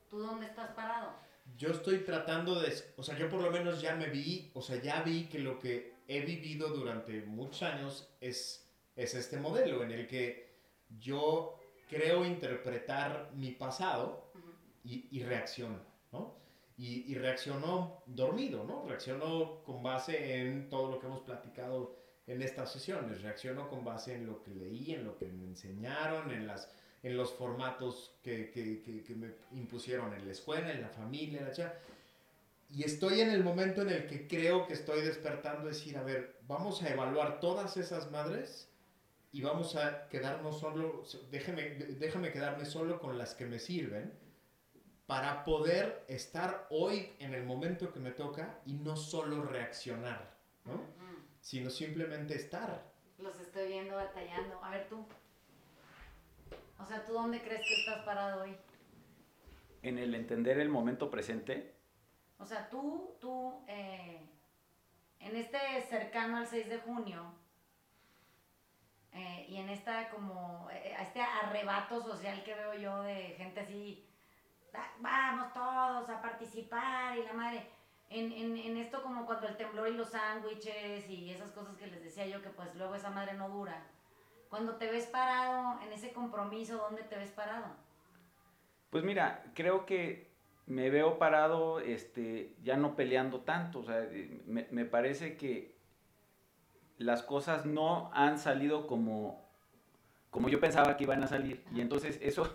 ¿Tú dónde estás parado? Yo estoy tratando de... O sea, yo por lo menos ya me vi, o sea, ya vi que lo que he vivido durante muchos años es, es este modelo en el que yo creo interpretar mi pasado y, y reacciono, ¿no? Y, y reacciono dormido, ¿no? Reacciono con base en todo lo que hemos platicado en estas sesiones. Reacciono con base en lo que leí, en lo que me enseñaron, en las, en los formatos que, que, que, me impusieron en la escuela, en la familia, en la cha. Y estoy en el momento en el que creo que estoy despertando, decir, a ver, vamos a evaluar todas esas madres y vamos a quedarnos solo, déjame, déjame quedarme solo con las que me sirven para poder estar hoy en el momento que me toca y no solo reaccionar, ¿no? Sino simplemente estar. Los estoy viendo batallando. A ver tú. O sea, ¿tú dónde crees que estás parado hoy? En el entender el momento presente. O sea, tú, tú, eh, en este cercano al 6 de junio, eh, y en esta como, eh, este arrebato social que veo yo de gente así, vamos todos a participar y la madre, en, en, en esto como cuando el temblor y los sándwiches y esas cosas que les decía yo que pues luego esa madre no dura. Cuando te ves parado en ese compromiso, ¿dónde te ves parado? Pues mira, creo que me veo parado este, ya no peleando tanto. O sea, me, me parece que las cosas no han salido como, como yo pensaba que iban a salir. Y entonces eso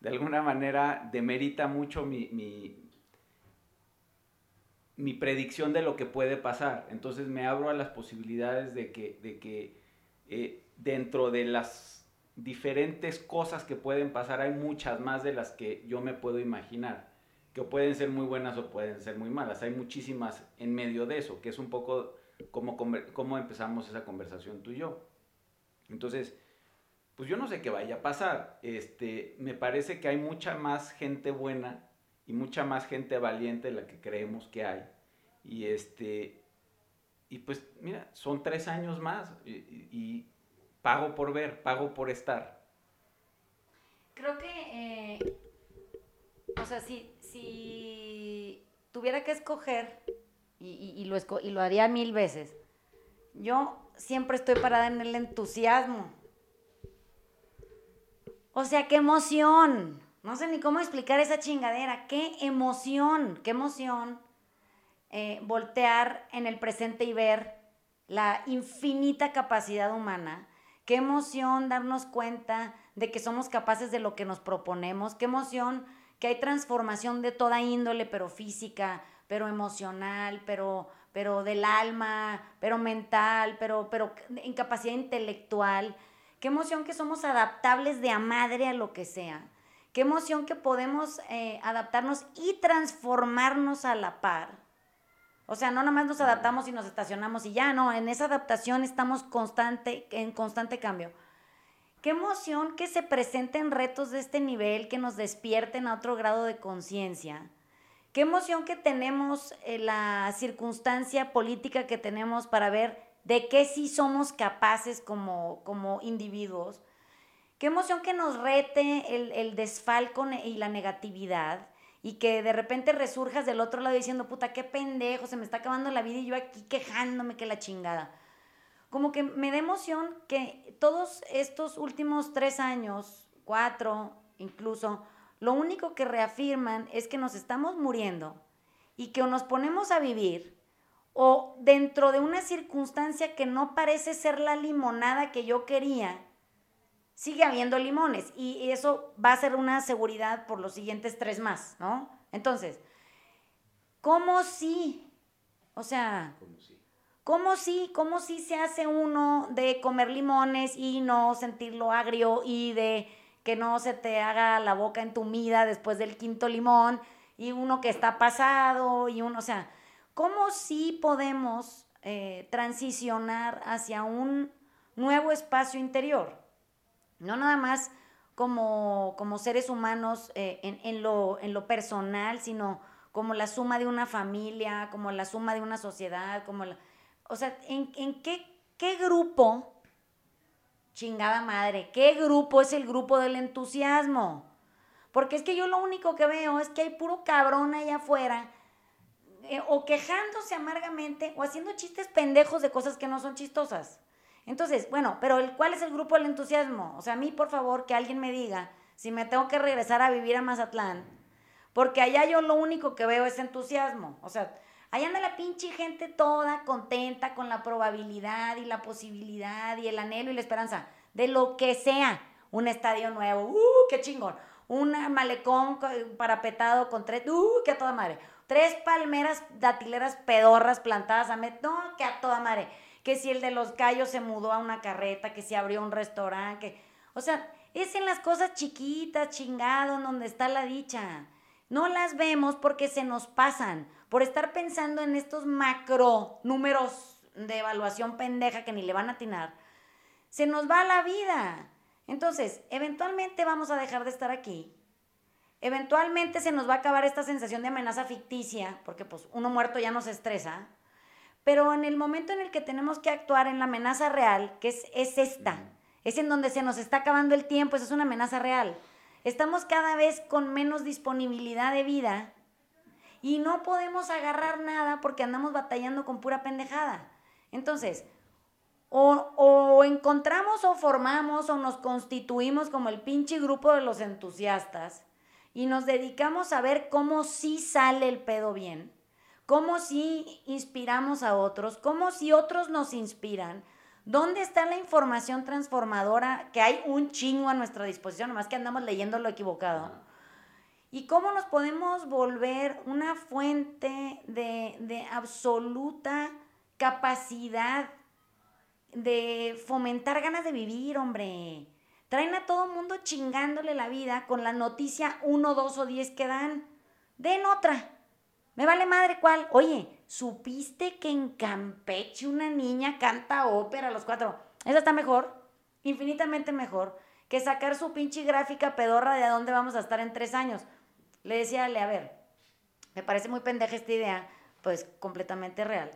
de alguna manera demerita mucho mi, mi, predicción de lo que puede pasar. Entonces me abro a las posibilidades de que, de que eh, dentro de las diferentes cosas que pueden pasar hay muchas más de las que yo me puedo imaginar, que pueden ser muy buenas o pueden ser muy malas. Hay muchísimas en medio de eso, que es un poco como, como empezamos esa conversación tú y yo. Entonces, pues yo no sé qué vaya a pasar. Este, me parece que hay mucha más gente buena y mucha más gente valiente de la que creemos que hay. Y este, y pues mira, son tres años más y, pago por ver, pago por estar. Creo que, eh, o sea, si, si tuviera que escoger, y, y, lo y lo haría mil veces, yo siempre estoy parada en el entusiasmo. O sea, qué emoción. No sé ni cómo explicar esa chingadera. Qué emoción, qué emoción eh, voltear en el presente y ver la infinita capacidad humana Qué emoción darnos cuenta de que somos capaces de lo que nos proponemos. Qué emoción que hay transformación de toda índole, pero física, pero emocional, pero, pero del alma, pero mental, pero, pero en capacidad intelectual. Qué emoción que somos adaptables de a madre a lo que sea. Qué emoción que podemos eh, adaptarnos y transformarnos a la par. O sea, no nomás nos adaptamos y nos estacionamos y ya, no, en esa adaptación estamos constante, en constante cambio. Qué emoción que se presenten retos de este nivel, que nos despierten a otro grado de conciencia. Qué emoción que tenemos eh, la circunstancia política que tenemos para ver de qué sí somos capaces como, como individuos. Qué emoción que nos rete el, el desfalco y la negatividad y que de repente resurjas del otro lado diciendo, puta, qué pendejo, se me está acabando la vida y yo aquí quejándome que la chingada. Como que me da emoción que todos estos últimos tres años, cuatro incluso, lo único que reafirman es que nos estamos muriendo y que nos ponemos a vivir o dentro de una circunstancia que no parece ser la limonada que yo quería, sigue habiendo limones y eso va a ser una seguridad por los siguientes tres más, ¿no? Entonces, ¿cómo sí? O sea, ¿cómo sí? ¿Cómo sí se hace uno de comer limones y no sentirlo agrio y de que no se te haga la boca entumida después del quinto limón y uno que está pasado y uno, o sea, ¿cómo sí podemos eh, transicionar hacia un nuevo espacio interior? No nada más como, como seres humanos eh, en, lo, en lo personal, sino como la suma de una familia, como la suma de una sociedad, como la... O sea, ¿en, en qué, qué grupo, chingada madre, qué grupo es el grupo del entusiasmo? Porque es que yo lo único que veo es que hay puro cabrón allá afuera, eh, o quejándose amargamente, o haciendo chistes pendejos de cosas que no son chistosas. Entonces, bueno, pero el, ¿cuál es el grupo del entusiasmo? O sea, a mí, por favor, que alguien me diga si me tengo que regresar a vivir a Mazatlán, porque allá yo lo único que veo es entusiasmo. O sea, allá anda la pinche gente toda contenta con la probabilidad y la posibilidad y el anhelo y la esperanza de lo que sea. un estadio nuevo, ¡uh, qué chingón! Un malecón parapetado con tres, ¡uh, qué toda madre! Tres palmeras datileras pedorras plantadas a met, no, que a toda madre. Que si el de los callos se mudó a una carreta, que si abrió un restaurante, O sea, es en las cosas chiquitas, chingado, donde está la dicha. No las vemos porque se nos pasan, por estar pensando en estos macro números de evaluación pendeja que ni le van a atinar. Se nos va la vida. Entonces, eventualmente vamos a dejar de estar aquí. Eventualmente se nos va a acabar esta sensación de amenaza ficticia, porque pues uno muerto ya nos estresa. Pero en el momento en el que tenemos que actuar en la amenaza real, que es, es esta, es en donde se nos está acabando el tiempo, esa es una amenaza real. Estamos cada vez con menos disponibilidad de vida y no podemos agarrar nada porque andamos batallando con pura pendejada. Entonces, o, encontramos o formamos o nos constituimos como el pinche grupo de los entusiastas y nos dedicamos a ver cómo sí sale el pedo bien, cómo sí inspiramos a otros, cómo si otros nos inspiran, dónde está la información transformadora que hay un chingo a nuestra disposición, nomás que andamos leyendo lo equivocado. Y cómo nos podemos volver una fuente de, de absoluta capacidad de fomentar ganas de vivir, hombre. Traen a todo mundo chingándole la vida con la noticia 1, 2 o 10 que dan. Den otra. Me vale madre cuál. Oye, ¿supiste que en Campeche una niña canta ópera a los cuatro? Esa está mejor, infinitamente mejor, que sacar su pinche gráfica pedorra de a dónde vamos a estar en tres años. Le decía, a ver, me parece muy pendeja esta idea, pues completamente real.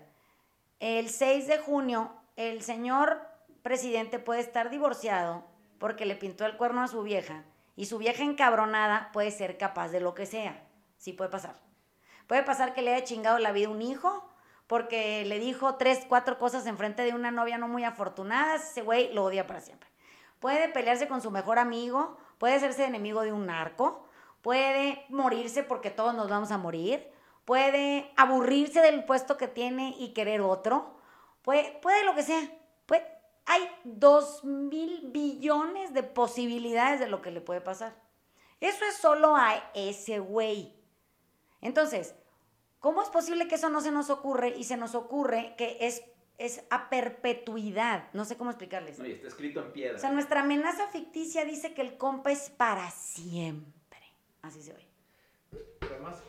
El 6 de junio el señor presidente puede estar divorciado porque le pintó el cuerno a su vieja y su vieja encabronada puede ser capaz de lo que sea. Sí puede pasar. Puede pasar que le haya chingado la vida un hijo porque le dijo tres, cuatro cosas en frente de una novia no muy afortunada. Ese güey lo odia para siempre. Puede pelearse con su mejor amigo, puede hacerse enemigo de un narco, puede morirse porque todos nos vamos a morir, puede aburrirse del puesto que tiene y querer otro Puede, puede lo que sea. Hay dos mil billones de posibilidades de lo que le puede pasar. Eso es solo a ese güey. Entonces, ¿cómo es posible que eso no se nos ocurre y se nos ocurre que es, es a perpetuidad? No sé cómo explicarles. No, y está escrito en piedra. O sea, nuestra amenaza ficticia dice que el compa es para siempre. Así se ve. además,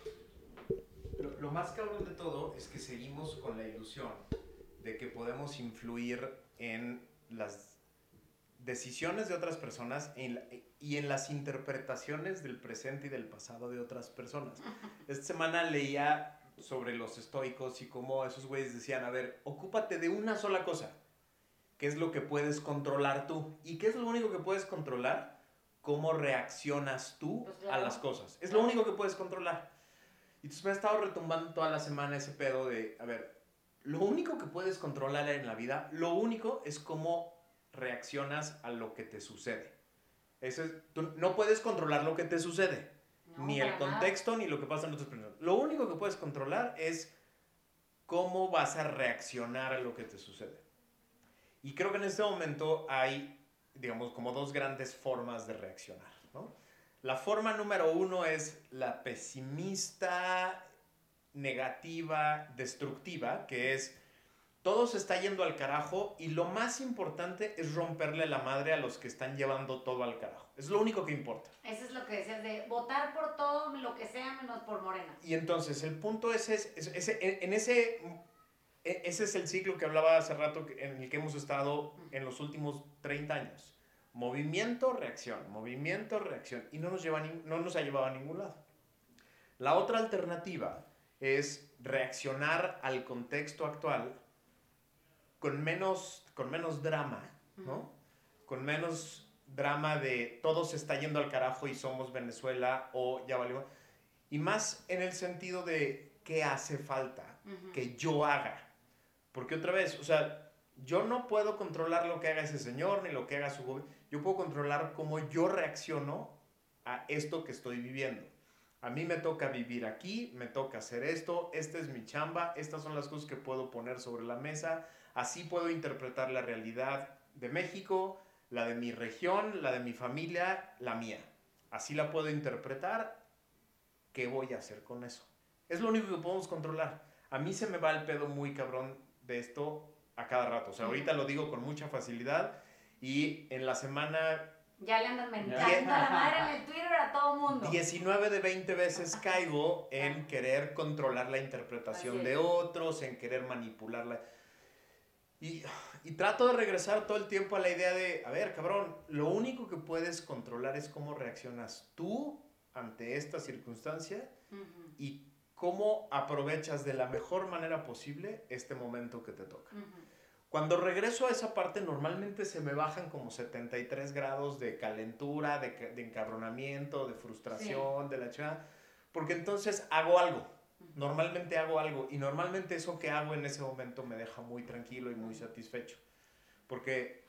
lo más cabrón de todo es que seguimos con la ilusión de que podemos influir en las decisiones de otras personas y en las interpretaciones del presente y del pasado de otras personas. Esta semana leía sobre los estoicos y cómo esos güeyes decían, a ver, ocúpate de una sola cosa. ¿Qué es lo que puedes controlar tú? ¿Y qué es lo único que puedes controlar? ¿Cómo reaccionas tú pues a las cosas? Es lo único que puedes controlar. Y entonces me ha estado retumbando toda la semana ese pedo de, a ver, lo único que puedes controlar en la vida, lo único es cómo reaccionas a lo que te sucede. Eso tú no puedes controlar lo que te sucede, ni el contexto, ni lo que pasa en otras personas. Lo único que puedes controlar es cómo vas a reaccionar a lo que te sucede. Y creo que en este momento hay, digamos, como dos grandes formas de reaccionar. La forma número uno es la pesimista negativa, destructiva, que es todo se está yendo al carajo y lo más importante es romperle la madre a los que están llevando todo al carajo. Es lo único que importa. Eso es lo que decías de votar por todo, lo que sea, menos por Morena. Y entonces el punto es, es, en ese, e, ese es el ciclo que hablaba hace rato en el que hemos estado en los últimos 30 años. Movimiento, reacción, movimiento, reacción. Y no nos, lleva, no nos ha llevado a ningún lado. La otra alternativa es reaccionar al contexto actual con menos, con menos drama, ¿no? Con menos drama de todo se está yendo al carajo y somos Venezuela o ya valió. Y más en el sentido de qué hace falta que yo haga. Porque otra vez, o sea, yo no puedo controlar lo que haga ese señor ni lo que haga su gobierno. Yo puedo controlar cómo yo reacciono a esto que estoy viviendo a mí me toca vivir aquí, me toca hacer esto, esta es mi chamba, estas son las cosas que puedo poner sobre la mesa, así puedo interpretar la realidad de México, la de mi región, la de mi familia, la mía. Así la puedo interpretar. ¿Qué voy a hacer con eso? Es lo único que podemos controlar. A mí se me va el pedo muy cabrón de esto a cada rato. O sea, ahorita lo digo con mucha facilidad y en la semana ya le andan mentando a la madre en el Twitter a todo mundo. 19 de 20 veces caigo en querer controlar la interpretación de otros, en querer manipularla. Y, y, trato de regresar todo el tiempo a la idea de, a ver, cabrón, lo único que puedes controlar es cómo reaccionas tú ante esta circunstancia y cómo aprovechas de la mejor manera posible este momento que te toca. Cuando regreso a esa parte, normalmente se me bajan como 73 grados de calentura, de, de encabronamiento, de frustración, de la chingada, porque entonces hago algo. Normalmente hago algo y normalmente eso que hago en ese momento me deja muy tranquilo y muy satisfecho. Porque,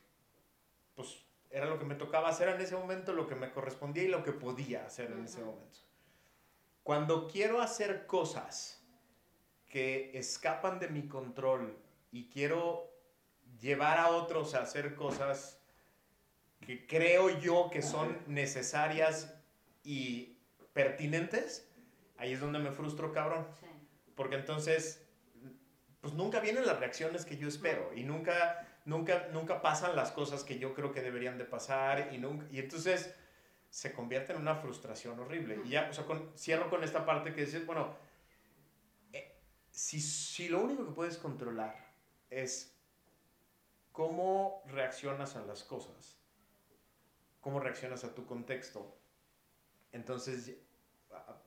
pues, era lo que me tocaba hacer en ese momento, lo que me correspondía y lo que podía hacer en ese momento. Cuando quiero hacer cosas que escapan de mi control y quiero llevar a otros a hacer cosas que creo yo que son necesarias y pertinentes, ahí es donde me frustro, cabrón. Porque entonces, pues nunca vienen las reacciones que yo espero y nunca, nunca, nunca pasan las cosas que yo creo que deberían de pasar y, nunca, y entonces se convierte en una frustración horrible. Y ya, o sea, cierro con esta parte que dices, bueno, eh, si, si lo único que puedes controlar es cómo reaccionas a las cosas, cómo reaccionas a tu contexto. Entonces,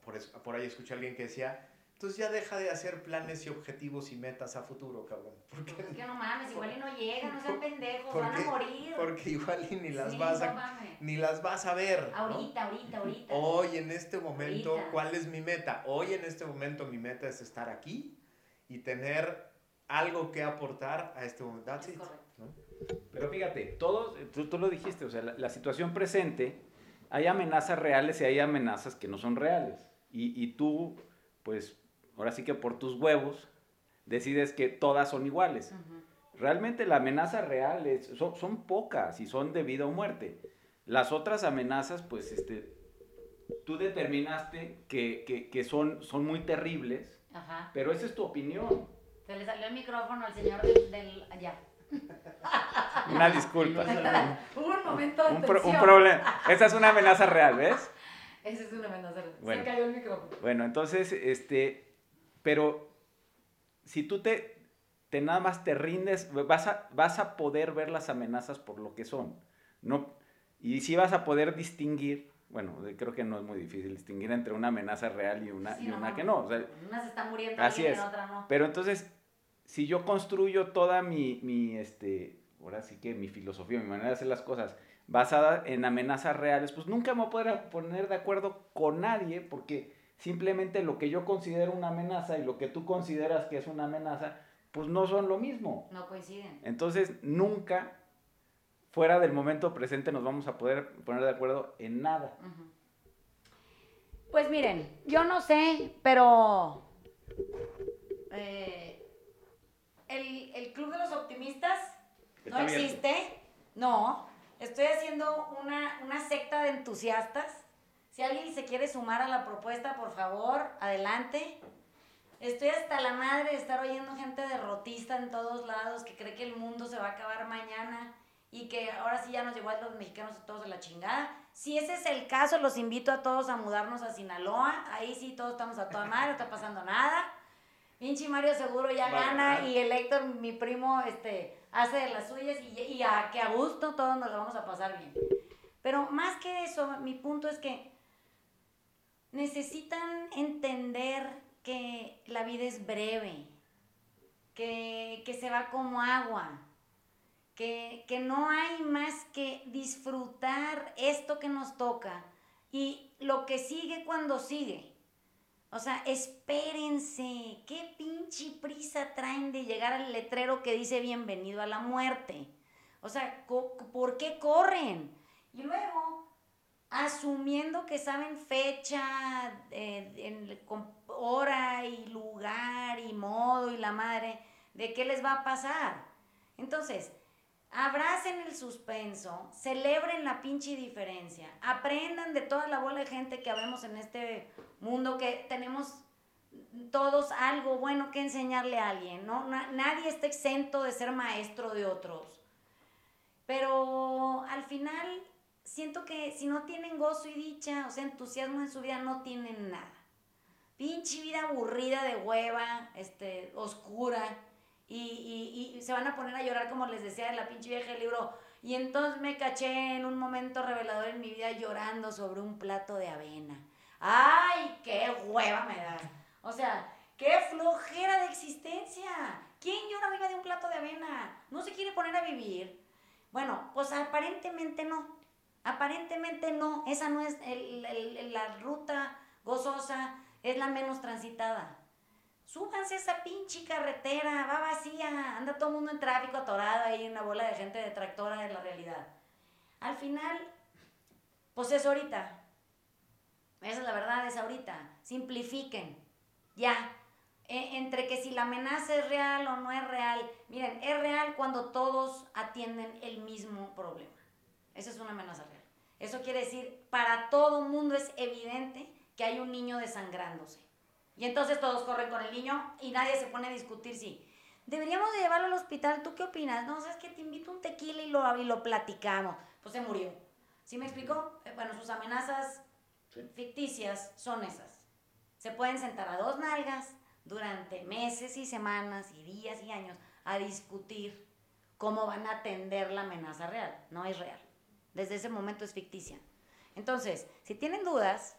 por, por ahí escuché a alguien que decía, entonces ya deja de hacer planes y objetivos y metas a futuro, cabrón. Porque, es que no mames, igual y no llegan, no sean pendejos, van a morir. Porque igual y ni las vas a ni las vas a ver. Ahorita, ahorita, ahorita. Hoy en este momento, ¿cuál es mi meta? Hoy en este momento mi meta es estar aquí y tener algo que aportar a este momento. That's it, pero fíjate, todos, tú, tú, lo dijiste, o sea, la, situación presente, hay amenazas reales y hay amenazas que no son reales. Y, y, tú, pues, ahora sí que por tus huevos, decides que todas son iguales. Realmente la amenaza real es, son, son, pocas y son de vida o muerte. Las otras amenazas, pues, este, tú determinaste que, que, que son, son muy terribles, pero esa es tu opinión. Se le salió el micrófono al señor del, del allá. Una disculpa. un momento de un, un problema. Esa es una amenaza real, ¿ves? Esa es una amenaza real. Bueno, Se cayó el micrófono. Bueno, entonces, este, pero si tú te, te nada más te rindes, vas a, vas a poder ver las amenazas por lo que son. No, y si vas a poder distinguir, bueno, creo que no es muy difícil distinguir entre una amenaza real y una, y una que no. O sea, una se está muriendo así es. y otra no. Pero entonces, si yo construyo toda mi, mi, este, ahora sí que mi filosofía, mi manera de hacer las cosas, basada en amenazas reales, pues nunca me voy a poder poner de acuerdo con nadie porque simplemente lo que yo considero una amenaza y lo que tú consideras que es una amenaza, pues no son lo mismo. No coinciden. Entonces, nunca fuera del momento presente nos vamos a poder poner de acuerdo en nada. Pues miren, yo no sé, pero eh, el, Club de los Optimistas no existe. No. Estoy haciendo una, una secta de entusiastas. Si alguien se quiere sumar a la propuesta, por favor, adelante. Estoy hasta la madre de estar oyendo gente derrotista en todos lados que cree que el mundo se va a acabar mañana y que ahora sí ya nos llegó a los mexicanos a todos de la chingada. Si ese es el caso, los invito a todos a mudarnos a Sinaloa. Ahí sí todos estamos a toda madre, no está pasando nada. Pinche Mario seguro ya gana y el Héctor, mi primo, este, hace de las suyas y, y a, que a gusto todos nos lo vamos a pasar bien. Pero más que eso, mi punto es que necesitan entender que la vida es breve, que, que se va como agua, que, que no hay más que disfrutar esto que nos toca y lo que sigue cuando sigue. O sea, espérense, qué pinche prisa traen de llegar al letrero que dice bienvenido a la muerte. O sea, ¿por qué corren? Y luego, asumiendo que saben fecha, eh, hora y lugar y modo y la madre, de qué les va a pasar. Entonces, abracen el suspenso, celebren la pinche diferencia, aprendan de toda la bola de gente que habemos en este mundo, que tenemos todos algo bueno que enseñarle a alguien, ¿no? nadie está exento de ser maestro de otros. Pero al final siento que si no tienen gozo y dicha, o sea, entusiasmo en su vida, no tienen nada. Pinche vida aburrida de hueva, este, oscura y, y, se van a poner a llorar como les decía en la pinche vieja del libro. Y entonces me caché en un momento revelador en mi vida llorando sobre un plato de avena. ¡Ay, qué hueva me da! O sea, qué flojera de existencia. ¿Quién llora viva de un plato de avena? ¿No se quiere poner a vivir? Bueno, pues aparentemente no. Aparentemente no. Esa no es la ruta gozosa, es la menos transitada. Súbanse esa pinche carretera, va vacía, anda todo el mundo en tráfico atorado ahí, una bola de gente detractora de la realidad. Al final, pues es ahorita. Esa es la verdad, es ahorita. Simplifiquen. Ya. E, entre que si la amenaza es real o no es real. Miren, es real cuando todos atienden el mismo problema. Esa es una amenaza real. Eso quiere decir, para todo mundo es evidente que hay un niño desangrándose. Y entonces todos corren con el niño y nadie se pone a discutir si deberíamos de llevarlo al hospital. ¿Tú qué opinas? No, sabes que te invito un tequila y lo, y lo platicamos. Pues se murió. ¿Sí me explicó? Eh, bueno, sus amenazas ficticias son esas. Se pueden sentar a dos nalgas durante meses y semanas y días y años a discutir cómo van a atender la amenaza real. No es real. Desde ese momento es ficticia. Entonces, si tienen dudas,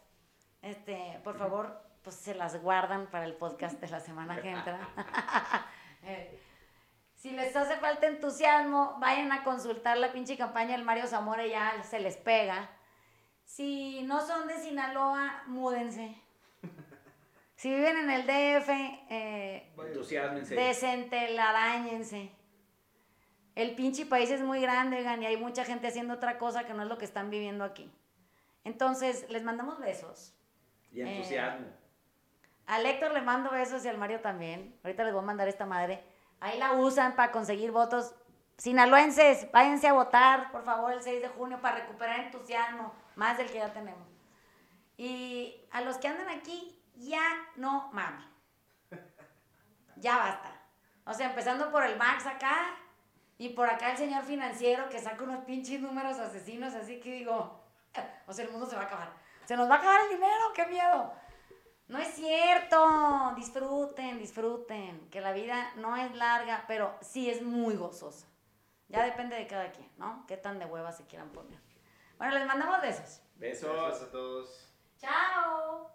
este, por favor, pues se las guardan para el podcast de la semana que entra. Eh, si les hace falta entusiasmo, vayan a consultar la pinche campaña del Mario Zamora y ya se les pega. Si no son de Sinaloa, múdense. Si viven en el DF, eh, desentelarañense. El pinche país es muy grande, oigan, y hay mucha gente haciendo otra cosa que no es lo que están viviendo aquí. Entonces, les mandamos besos. Y entusiasmo. Al Héctor le mando besos y al Mario también. Ahorita les voy a mandar esta madre. Ahí la usan para conseguir votos. Sinaloenses, váyanse a votar, por favor, el 6 de junio para recuperar entusiasmo, más del que ya tenemos. Y a los que andan aquí, ya no mames. Ya basta. O sea, empezando por el Max acá y por acá el señor financiero que saca unos pinches números asesinos, así que digo, o sea, el mundo se va a acabar. Se nos va a acabar el dinero, qué miedo. No es cierto. Disfruten, disfruten. Que la vida no es larga, pero sí es muy gozosa. Ya depende de cada quien, ¿no? Qué tan de hueva se quieran poner. Bueno, les mandamos besos. Besos a todos. Chao.